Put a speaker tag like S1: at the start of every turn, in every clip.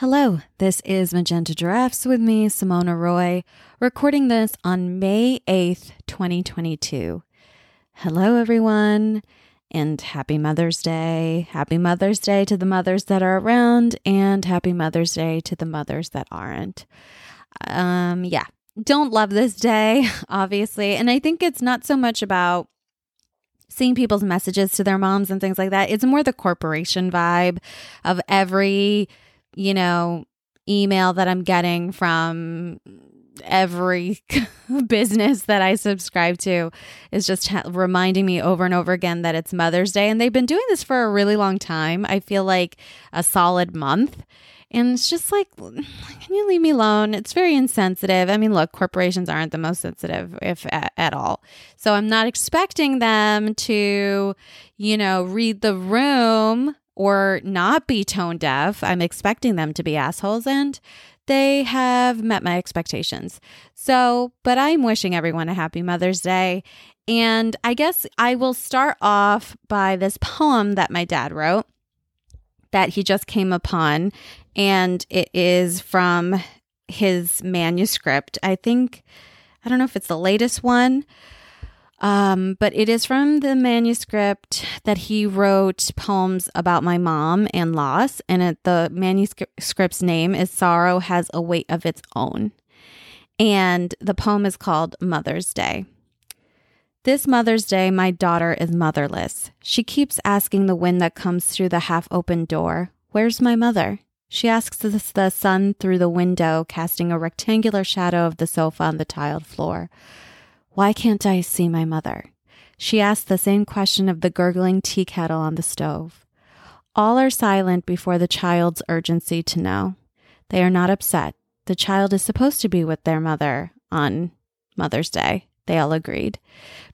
S1: Hello, this is Magenta Giraffes with me, Simona Roy, recording this on May 8th, 2022. Hello, everyone, and happy Mother's Day. Happy Mother's Day to the mothers that are around, and happy Mother's Day to the mothers that aren't. Um, yeah, don't love this day, obviously. And I think it's not so much about seeing people's messages to their moms and things like that. It's more the corporation vibe of every you know, email that I'm getting from every business that I subscribe to is just ha- reminding me over and over again that it's Mother's Day. And they've been doing this for a really long time. I feel like a solid month. And it's just like, can you leave me alone? It's very insensitive. I mean, look, corporations aren't the most sensitive, if at, at all. So I'm not expecting them to, you know, read the room or not be tone deaf. I'm expecting them to be assholes and they have met my expectations. So, but I'm wishing everyone a happy Mother's Day. And I guess I will start off by this poem that my dad wrote that he just came upon. And it is from his manuscript. I think, I don't know if it's the latest one, um, but it is from the manuscript that he wrote poems about my mom and loss. And it, the manuscript's name is Sorrow Has a Weight of Its Own. And the poem is called Mother's Day. This Mother's Day, my daughter is motherless. She keeps asking the wind that comes through the half open door, Where's my mother? She asks the sun through the window, casting a rectangular shadow of the sofa on the tiled floor. Why can't I see my mother? She asked the same question of the gurgling tea kettle on the stove. All are silent before the child's urgency to know. They are not upset. The child is supposed to be with their mother on Mother's Day. They all agreed.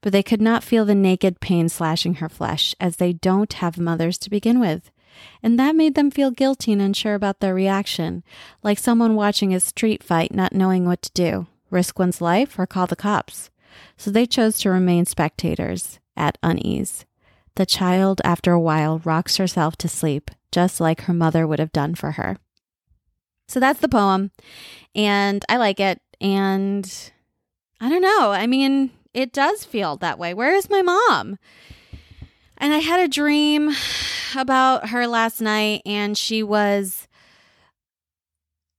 S1: But they could not feel the naked pain slashing her flesh, as they don't have mothers to begin with. And that made them feel guilty and unsure about their reaction, like someone watching a street fight not knowing what to do risk one's life or call the cops so they chose to remain spectators at unease. The child, after a while, rocks herself to sleep, just like her mother would have done for her. So that's the poem, and I like it. And I don't know. I mean, it does feel that way. Where is my mom? And I had a dream about her last night, and she was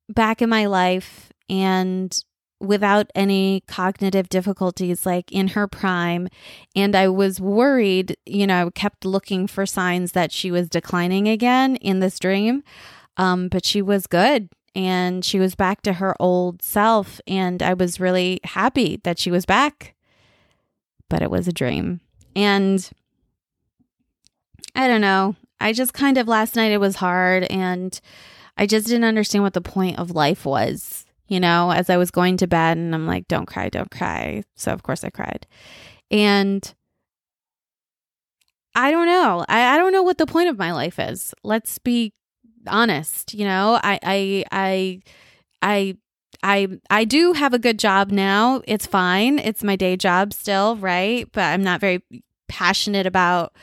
S1: back in my life. And without any cognitive difficulties, like in her prime. And I was worried, you know, kept looking for signs that she was declining again in this dream. Um, but she was good and she was back to her old self. And I was really happy that she was back. But it was a dream. And I don't know. I just kind of last night it was hard and I just didn't understand what the point of life was you know, as I was going to bed and I'm like, don't cry, don't cry. So of course I cried. And I don't know. I, I don't know what the point of my life is. Let's be honest. You know, I I I I I I do have a good job now. It's fine. It's my day job still, right? But I'm not very passionate about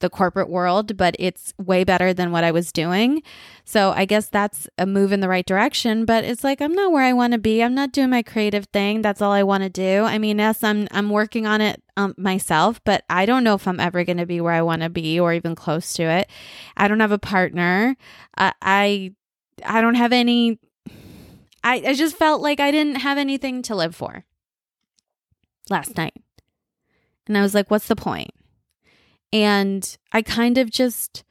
S1: the corporate world, but it's way better than what I was doing. So I guess that's a move in the right direction, but it's like I'm not where I want to be. I'm not doing my creative thing. That's all I want to do. I mean, yes, I'm I'm working on it um, myself, but I don't know if I'm ever going to be where I want to be or even close to it. I don't have a partner. I I, I don't have any I, I just felt like I didn't have anything to live for last night. And I was like, what's the point? And I kind of just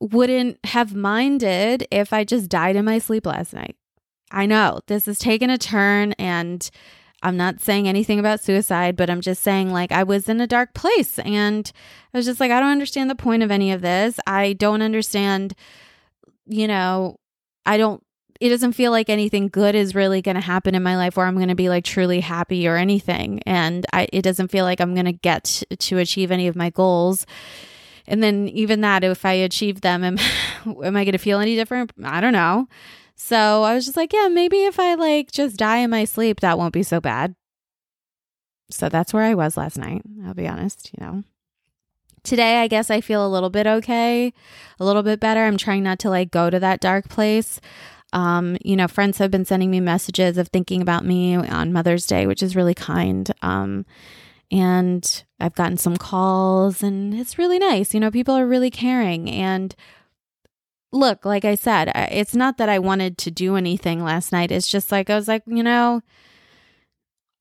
S1: wouldn't have minded if I just died in my sleep last night. I know this has taken a turn and I'm not saying anything about suicide, but I'm just saying, like, I was in a dark place and I was just like, I don't understand the point of any of this. I don't understand, you know, I don't it doesn't feel like anything good is really going to happen in my life where I'm going to be like truly happy or anything. And I, it doesn't feel like I'm going to get to achieve any of my goals. And then even that, if I achieve them, am, am I going to feel any different? I don't know. So I was just like, yeah, maybe if I like just die in my sleep, that won't be so bad. So that's where I was last night. I'll be honest, you know. Today, I guess I feel a little bit okay, a little bit better. I'm trying not to like go to that dark place. Um, you know, friends have been sending me messages of thinking about me on Mother's Day, which is really kind. Um, and I've gotten some calls and it's really nice. You know, people are really caring. And look, like I said, it's not that I wanted to do anything last night. It's just like, I was like, you know,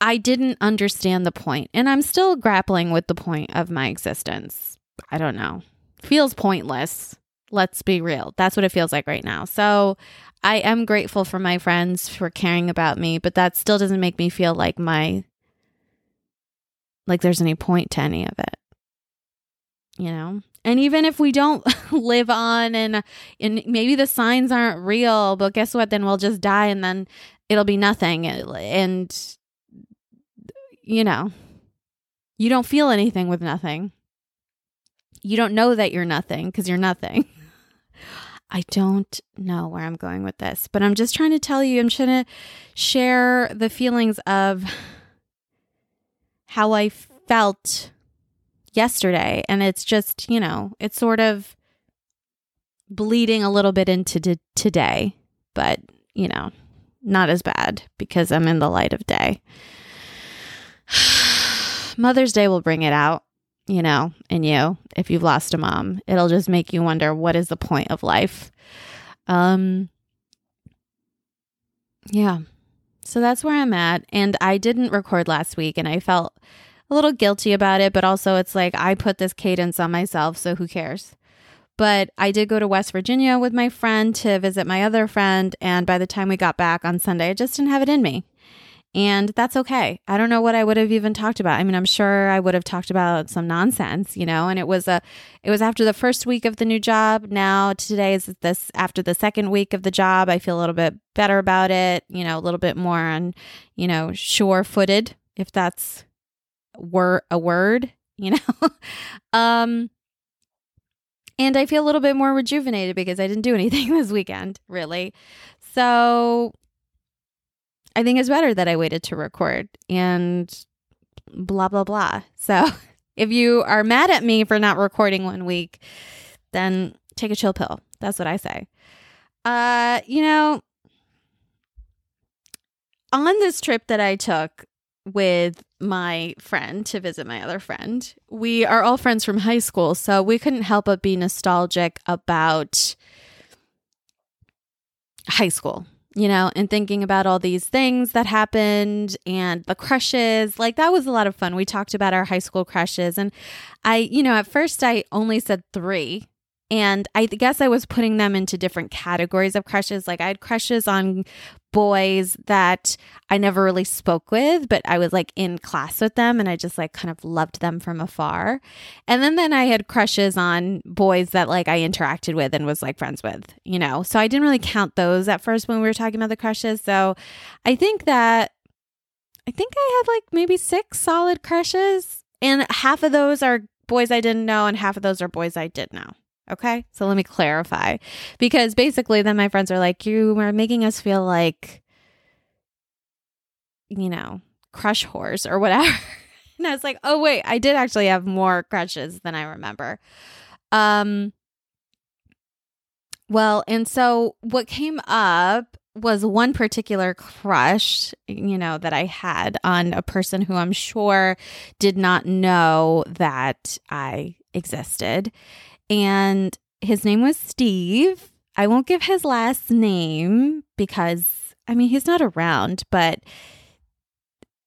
S1: I didn't understand the point, and I'm still grappling with the point of my existence. I don't know. Feels pointless. Let's be real. That's what it feels like right now. So I am grateful for my friends for caring about me, but that still doesn't make me feel like my like there's any point to any of it. You know? And even if we don't live on and and maybe the signs aren't real, but guess what? Then we'll just die and then it'll be nothing. And you know, you don't feel anything with nothing. You don't know that you're nothing because you're nothing. I don't know where I'm going with this, but I'm just trying to tell you, I'm trying to share the feelings of how I felt yesterday. And it's just, you know, it's sort of bleeding a little bit into t- today, but, you know, not as bad because I'm in the light of day. Mother's Day will bring it out, you know, in you if you've lost a mom. It'll just make you wonder what is the point of life. Um yeah. So that's where I'm at and I didn't record last week and I felt a little guilty about it, but also it's like I put this cadence on myself, so who cares? But I did go to West Virginia with my friend to visit my other friend. And by the time we got back on Sunday, I just didn't have it in me. And that's okay. I don't know what I would have even talked about. I mean, I'm sure I would have talked about some nonsense, you know, and it was a it was after the first week of the new job. Now today is this after the second week of the job. I feel a little bit better about it, you know, a little bit more on, you know, sure-footed if that's were a word, you know. um and I feel a little bit more rejuvenated because I didn't do anything this weekend, really. So I think it's better that I waited to record and blah, blah, blah. So if you are mad at me for not recording one week, then take a chill pill. That's what I say. Uh, you know, on this trip that I took with my friend to visit my other friend, we are all friends from high school. So we couldn't help but be nostalgic about high school you know, and thinking about all these things that happened and the crushes. Like that was a lot of fun. We talked about our high school crushes. And I, you know, at first I only said three and I guess I was putting them into different categories of crushes. Like I had crushes on boys that I never really spoke with, but I was like in class with them and I just like kind of loved them from afar. And then then I had crushes on boys that like I interacted with and was like friends with, you know. So I didn't really count those at first when we were talking about the crushes. So I think that I think I have like maybe 6 solid crushes and half of those are boys I didn't know and half of those are boys I did know. Okay. So let me clarify because basically, then my friends are like, you are making us feel like, you know, crush horse or whatever. and I was like, oh, wait, I did actually have more crushes than I remember. Um, well, and so what came up was one particular crush, you know, that I had on a person who I'm sure did not know that I existed and his name was Steve. I won't give his last name because, I mean, he's not around, but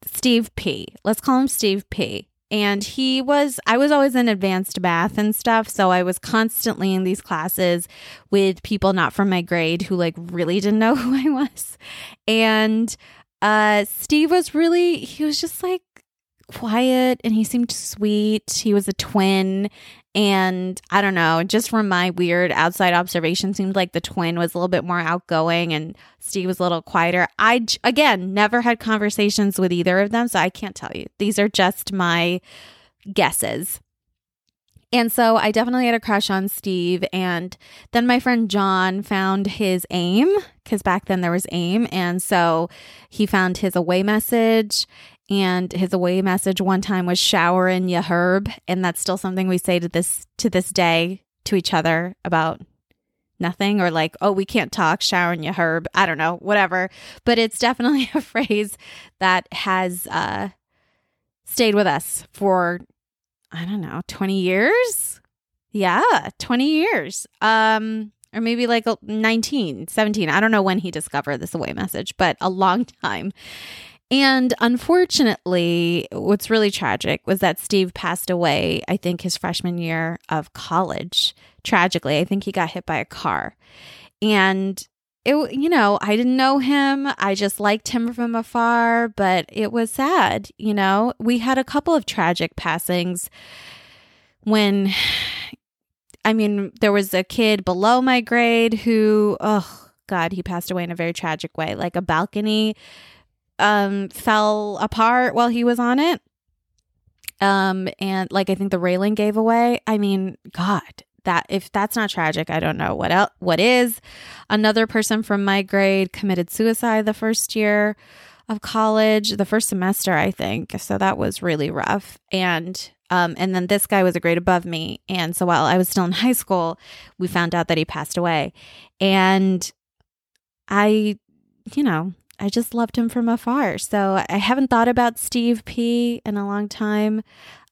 S1: Steve P. Let's call him Steve P. And he was, I was always in advanced math and stuff. So I was constantly in these classes with people not from my grade who like really didn't know who I was. And uh, Steve was really, he was just like quiet and he seemed sweet. He was a twin and I don't know, just from my weird outside observation, seemed like the twin was a little bit more outgoing and Steve was a little quieter. I, again, never had conversations with either of them, so I can't tell you. These are just my guesses. And so I definitely had a crush on Steve. And then my friend John found his AIM because back then there was AIM. And so he found his away message and his away message one time was shower in ya herb and that's still something we say to this to this day to each other about nothing or like oh we can't talk showering you herb i don't know whatever. But it's definitely a phrase that has uh stayed with us for i don't know 20 years? Yeah 20 years. Um or maybe like 19 17 i don't know when he discovered this away message but a long time and unfortunately, what's really tragic was that Steve passed away, I think, his freshman year of college. Tragically, I think he got hit by a car. And it, you know, I didn't know him. I just liked him from afar, but it was sad. You know, we had a couple of tragic passings when, I mean, there was a kid below my grade who, oh, God, he passed away in a very tragic way, like a balcony um, fell apart while he was on it. Um, and like I think the railing gave away. I mean, God, that if that's not tragic, I don't know what else what is. Another person from my grade committed suicide the first year of college, the first semester, I think. So that was really rough. And um, and then this guy was a grade above me. And so while I was still in high school, we found out that he passed away. And I, you know, I just loved him from afar. So I haven't thought about Steve P in a long time.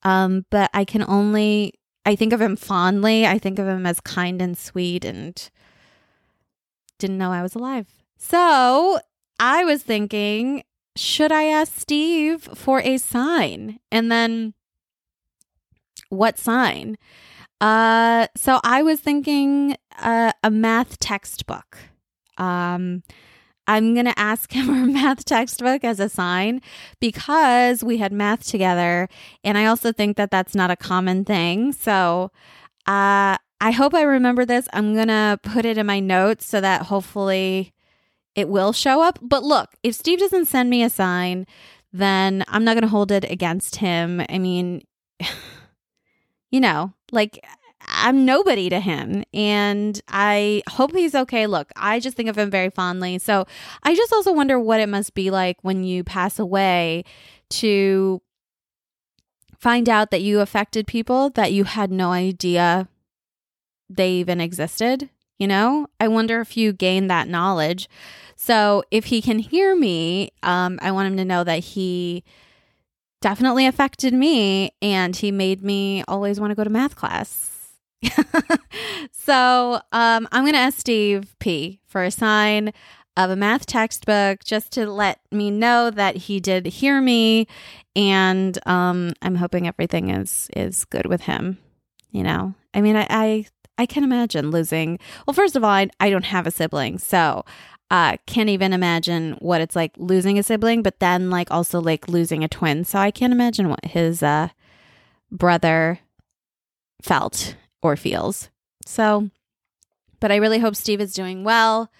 S1: Um, but I can only I think of him fondly. I think of him as kind and sweet and didn't know I was alive. So I was thinking, should I ask Steve for a sign? And then what sign? Uh, so I was thinking uh, a math textbook. Um, I'm going to ask him our math textbook as a sign because we had math together. And I also think that that's not a common thing. So uh, I hope I remember this. I'm going to put it in my notes so that hopefully it will show up. But look, if Steve doesn't send me a sign, then I'm not going to hold it against him. I mean, you know, like I'm nobody to him. And I hope he's okay. Look, I just think of him very fondly. So I just also wonder what it must be like when you pass away to find out that you affected people that you had no idea they even existed. You know, I wonder if you gain that knowledge. So if he can hear me, um, I want him to know that he definitely affected me and he made me always want to go to math class so um, I'm going to ask Steve P for a sign of a math textbook just to let me know that he did hear me and um, I'm hoping everything is is good with him. You know, I mean, I I, I can imagine losing. Well, first of all, I, I don't have a sibling, so uh, can't even imagine what it's like losing a sibling. But then, like, also like losing a twin, so I can't imagine what his uh, brother felt or feels. So, but I really hope Steve is doing well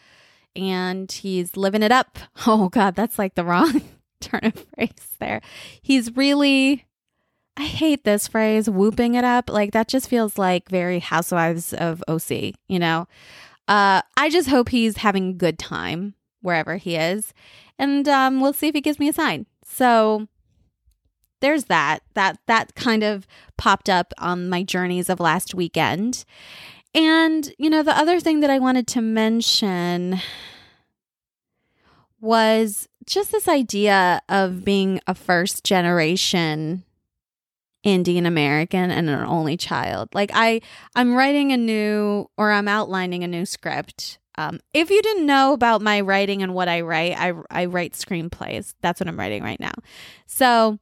S1: and he's living it up. Oh, God, that's like the wrong turn of phrase there. He's really, I hate this phrase, whooping it up. Like that just feels like very housewives of OC, you know? Uh, I just hope he's having a good time wherever he is. And um, we'll see if he gives me a sign. So, there's that that that kind of popped up on my journeys of last weekend. And you know, the other thing that I wanted to mention was just this idea of being a first generation Indian American and an only child. Like I I'm writing a new or I'm outlining a new script. Um, if you didn't know about my writing and what I write, I I write screenplays. That's what I'm writing right now. So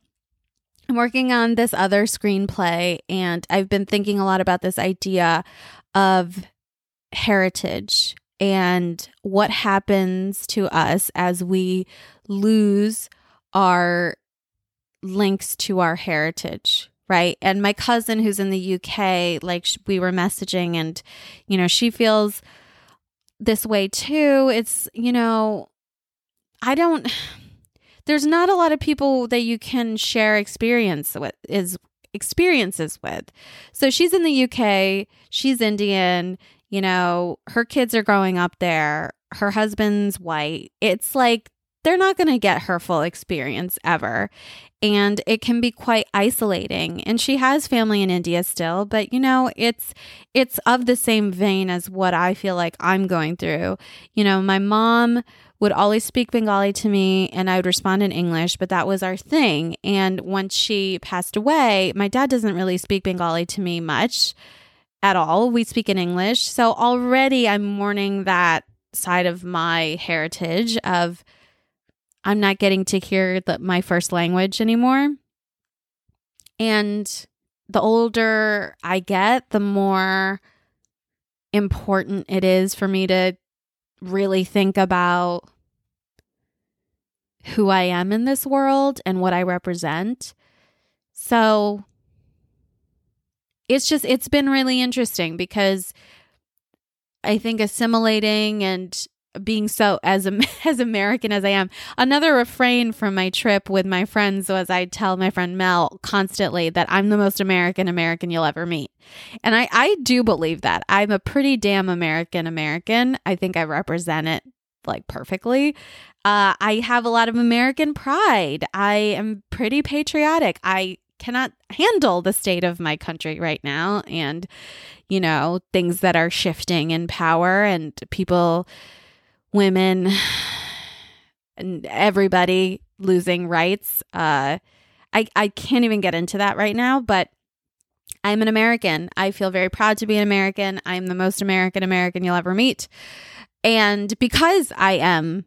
S1: I'm working on this other screenplay, and I've been thinking a lot about this idea of heritage and what happens to us as we lose our links to our heritage right? And my cousin who's in the UK like we were messaging and you know she feels this way too. It's you know I don't there's not a lot of people that you can share experience with is experiences with. So she's in the UK, she's Indian, you know, her kids are growing up there, her husband's white. It's like they're not going to get her full experience ever. And it can be quite isolating. And she has family in India still, but you know, it's it's of the same vein as what I feel like I'm going through. You know, my mom would always speak Bengali to me and I would respond in English, but that was our thing. And once she passed away, my dad doesn't really speak Bengali to me much at all. We speak in English. So already I'm mourning that side of my heritage of I'm not getting to hear the, my first language anymore. And the older I get, the more important it is for me to really think about who I am in this world and what I represent. So it's just, it's been really interesting because I think assimilating and being so as as American as I am. Another refrain from my trip with my friends was I tell my friend Mel constantly that I'm the most American American you'll ever meet. And I I do believe that. I'm a pretty damn American American. I think I represent it like perfectly. Uh, I have a lot of American pride. I am pretty patriotic. I cannot handle the state of my country right now and you know things that are shifting in power and people women and everybody losing rights. Uh, I, I can't even get into that right now, but I'm an American. I feel very proud to be an American. I'm the most American American you'll ever meet. And because I am,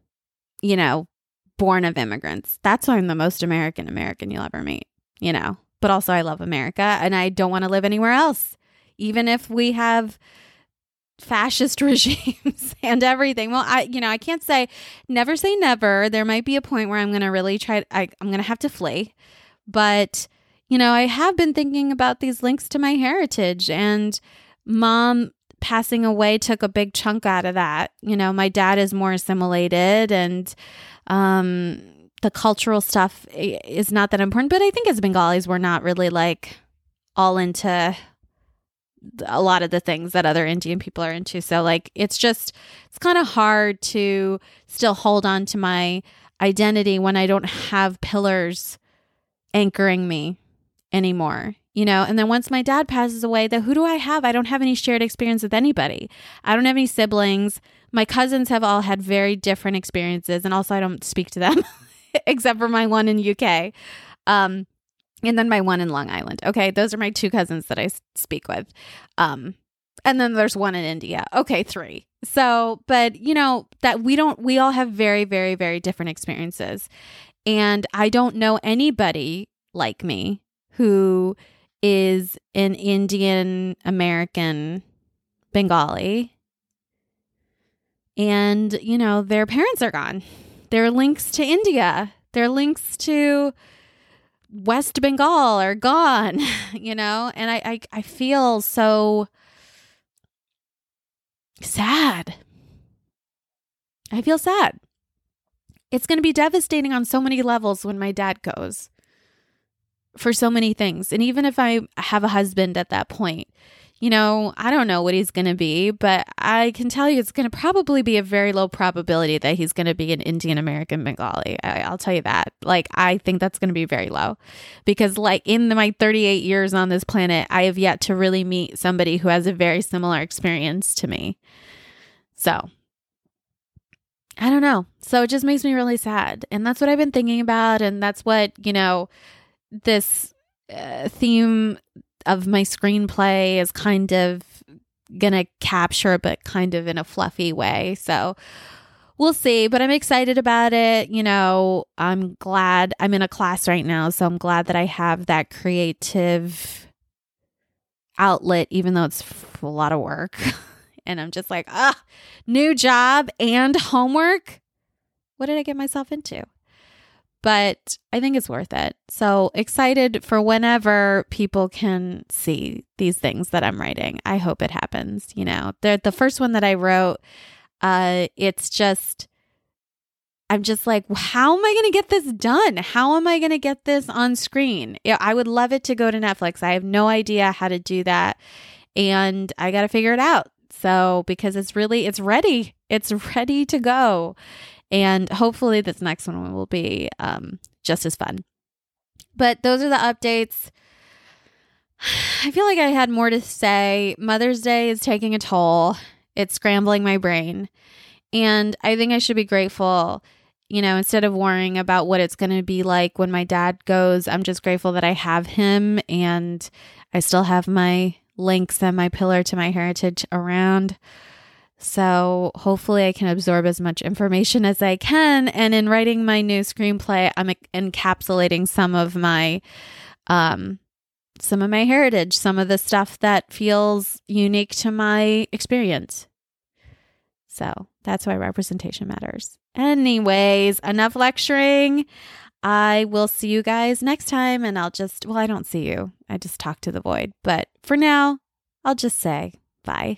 S1: you know, born of immigrants, that's why I'm the most American American you'll ever meet, you know. But also, I love America and I don't want to live anywhere else. Even if we have fascist regimes and everything. Well, I you know, I can't say never say never. There might be a point where I'm going to really try I I'm going to have to flee. But you know, I have been thinking about these links to my heritage and mom passing away took a big chunk out of that. You know, my dad is more assimilated and um the cultural stuff is not that important, but I think as Bengalis we're not really like all into a lot of the things that other Indian people are into. So like it's just it's kind of hard to still hold on to my identity when I don't have pillars anchoring me anymore. You know, and then once my dad passes away, then who do I have? I don't have any shared experience with anybody. I don't have any siblings. My cousins have all had very different experiences, and also I don't speak to them except for my one in UK. Um, and then my one in Long Island. Okay, those are my two cousins that I speak with. Um, and then there's one in India. Okay, three. So, but you know, that we don't, we all have very, very, very different experiences. And I don't know anybody like me who is an Indian American Bengali. And, you know, their parents are gone. Their links to India, their links to West Bengal are gone, you know? And I, I, I feel so sad. I feel sad. It's going to be devastating on so many levels when my dad goes for so many things. And even if I have a husband at that point, you know, I don't know what he's going to be, but I can tell you it's going to probably be a very low probability that he's going to be an Indian American Bengali. I, will tell you that. Like, I think that's going to be very low because, like, in the, my 38 years on this planet, I have yet to really meet somebody who has a very similar experience to me. So, I don't know. So it just makes me really sad. And that's what I've been thinking about. And that's what, you know, this uh, theme of my screenplay is kind of gonna capture, but kind of in a fluffy way. So we'll see, but I'm excited about it. You know, I'm glad I'm in a class right now, so I'm glad that I have that creative outlet, even though it's a lot of work. and I'm just like, ah, new job and homework. What did I get myself into? But I think it's worth it. So excited for whenever people can see these things that I'm writing. I hope it happens. You know, the the first one that I wrote, uh, it's just. I'm just like, how am I going to get this done? How am I going to get this on screen? I would love it to go to Netflix. I have no idea how to do that. And I got to figure it out. So, because it's really, it's ready. It's ready to go And hopefully, this next one will be um, just as fun. But those are the updates. I feel like I had more to say. Mother's Day is taking a toll, it's scrambling my brain. And I think I should be grateful, you know, instead of worrying about what it's going to be like when my dad goes, I'm just grateful that I have him and I still have my links and my pillar to my heritage around. So hopefully I can absorb as much information as I can. And in writing my new screenplay, I'm encapsulating some of my um some of my heritage, some of the stuff that feels unique to my experience. So that's why representation matters. Anyways, enough lecturing. I will see you guys next time and I'll just, well, I don't see you. I just talk to the void. But for now, I'll just say bye.